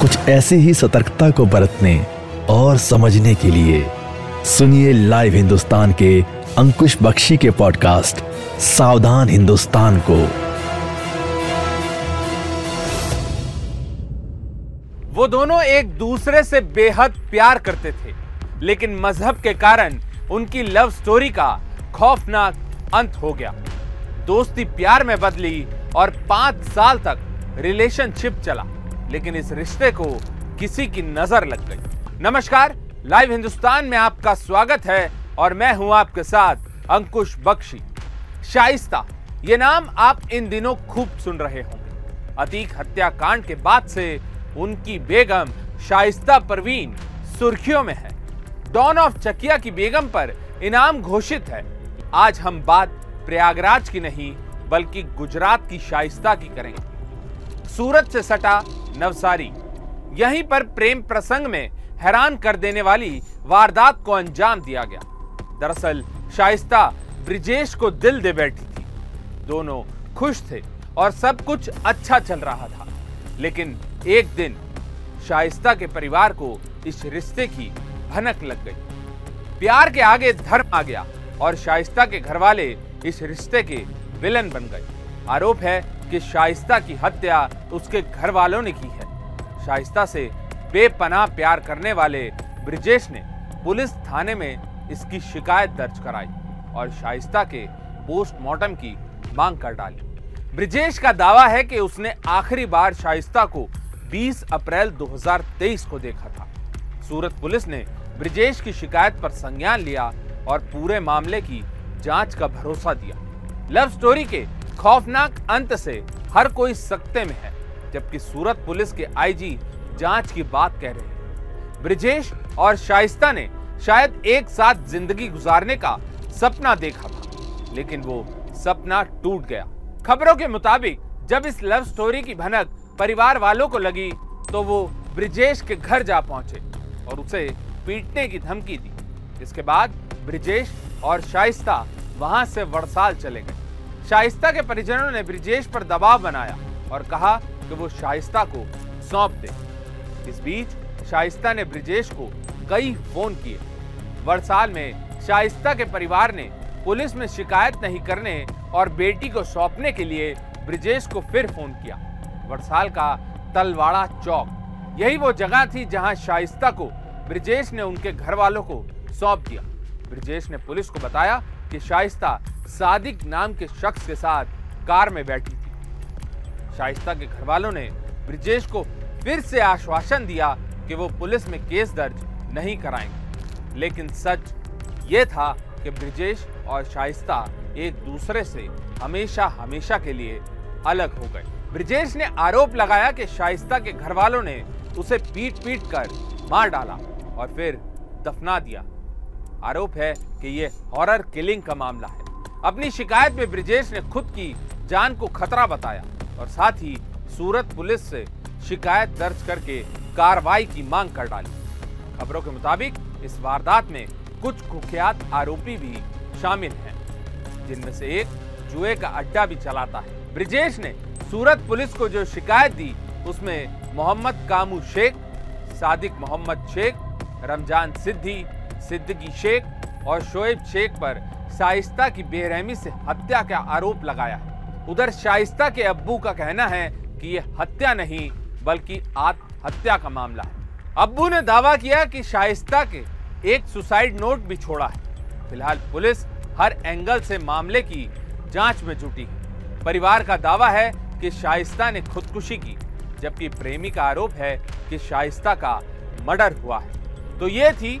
कुछ ऐसी ही सतर्कता को बरतने और समझने के लिए सुनिए लाइव हिंदुस्तान के अंकुश बख्शी के पॉडकास्ट, सावधान हिंदुस्तान को। वो दोनों एक दूसरे से बेहद प्यार करते थे, लेकिन मज़हब के कारण उनकी लव स्टोरी का खौफनाक अंत हो गया। दोस्ती प्यार में बदली और पाँच साल तक रिलेशनशिप चला। लेकिन इस रिश्ते को किसी की नज़र लग गई। नमस्कार, लाइव हिंदुस्तान में आपका स्वागत है और मैं हूँ आपके साथ अंकुश बख्शी। शाइस्ता, ये नाम आप इन दिनों खूब सुन रहे होंगे। अतीक हत्याकांड के बाद से उनकी बेगम शाइस्ता परवीन सुर्खियों में है। डॉन ऑफ़ चकिया की बेगम पर इनाम घोषित है। आज हम बात प्रयागराज की नहीं, बल्कि गुजरात की शाइस्ता की करेंगे। सूरत से सटा नवसारी। यहीं पर प्रेम प्रसंग में हैरान कर देने वाली वारदात को अंजाम दिया गया। दरअसल, शाइस्ता ब्रिजेश को दिल दे बैठी थी। दोनों खुश थे और सब कुछ अच्छा चल रहा था। लेकिन एक दिन, शाइस्ता के परिवार को इस रिश्ते की भनक लग गई। प्यार के आगे धर्म आ गया और शाइस्ता के घर वाले इस रिश्ते के विलन बन गए। आरोप है कि शाइस्ता की हत्या उसके घर वालों ने की है। शाइस्ता से बेपनाह प्यार करने वाले ब्रिजेश ने पुलिस थाने में इसकी शिकायत दर्ज कराई और शाइस्ता के पोस्टमार्टम की मांग कर डाली। ब्रिजेश का दावा है कि उसने आखिरी बार शाइस्ता को 20 अप्रैल 2023 को देखा था। सूरत पुलिस ने ब्रिजेश की शिकायत पर संज्ञान लिया और पूरे मामले की जाँच का भरोसा दिया। लव स्टोरी के खौफनाक अंत से हर कोई सकते में है, जबकि सूरत पुलिस के आईजी जाँच की बात कह रहे हैं। ब्रिजेश और शाइस्ता ने शायद एक साथ ज़िंदगी गुजारने का सपना देखा था, लेकिन वो सपना टूट गया। खबरों के मुताबिक, जब इस लव स्टोरी की भनक परिवार वालों को लगी तो वो ब्रिजेश के घर जा पहुँचे और उसे पीटने की धमकी दी। इसके बाद ब्रिजेश और शाइस्ता वहाँ से वड़साल चले गए। शाइस्ता के परिजनों ने ब्रिजेश पर दबाव बनाया और कहा कि वो शाइस्ता को सौंप दे। इस बीच शाइस्ता ने ब्रिजेश को कई फ़ोन किए। वड़साल में शाइस्ता के परिवार ने पुलिस में शिकायत नहीं करने और बेटी को सौंपने के लिए ब्रिजेश को फिर फ़ोन किया। वड़साल का तलवाड़ा चौक, यही वो जगह थी जहाँ शाइस्ता को ब्रिजेश ने उनके घर वालों को सौंप दिया। ब्रिजेश ने पुलिस को बताया कि शाइस्ता सादिक नाम के शख्स के साथ कार में बैठी थी। शाइस्ता के घर वालों ने ब्रिजेश को फिर से आश्वासन दिया कि वो पुलिस में केस दर्ज नहीं कराएँगे। लेकिन सच ये था कि ब्रिजेश और शाइस्ता एक दूसरे से हमेशा हमेशा के लिए अलग हो गए। ब्रिजेश ने आरोप लगाया कि शाइस्ता के घर वालों ने उसे पीट पीट कर मार डाला और फिर दफना दिया। आरोप है कि ये हॉरर किलिंग का मामला है। अपनी शिकायत में ब्रिजेश ने खुद की जान को खतरा बताया और साथ ही सूरत पुलिस से शिकायत दर्ज करके कार्रवाई की मांग कर डाली। खबरों के मुताबिक इस वारदात में कुछ कुख्यात आरोपी भी शामिल हैं, जिनमें से एक जुए का अड्डा भी चलाता है। ब्रिजेश ने सूरत पुलिस को जो शिकायत दी, उसमें मोहम्मद कामू शेख, सादिक मोहम्मद शेख, रमज़ान सिद्धी सिद्दीकी शेख और शोएब शेख पर शाइस्ता की बेरहमी से हत्या का आरोप लगाया है। उधर शाइस्ता के अब्बू का कहना है कि यह हत्या नहीं, बल्कि आत्महत्या का मामला है। अब्बू ने दावा किया कि शाइस्ता के एक सुसाइड नोट भी छोड़ा है। फ़िलहाल पुलिस हर एंगल से मामले की जाँच में जुटी है। परिवार का दावा है कि शाइस्ता ने खुदकुशी की, जबकि प्रेमी का आरोप है कि शाइस्ता का मर्डर हुआ है। तो ये थी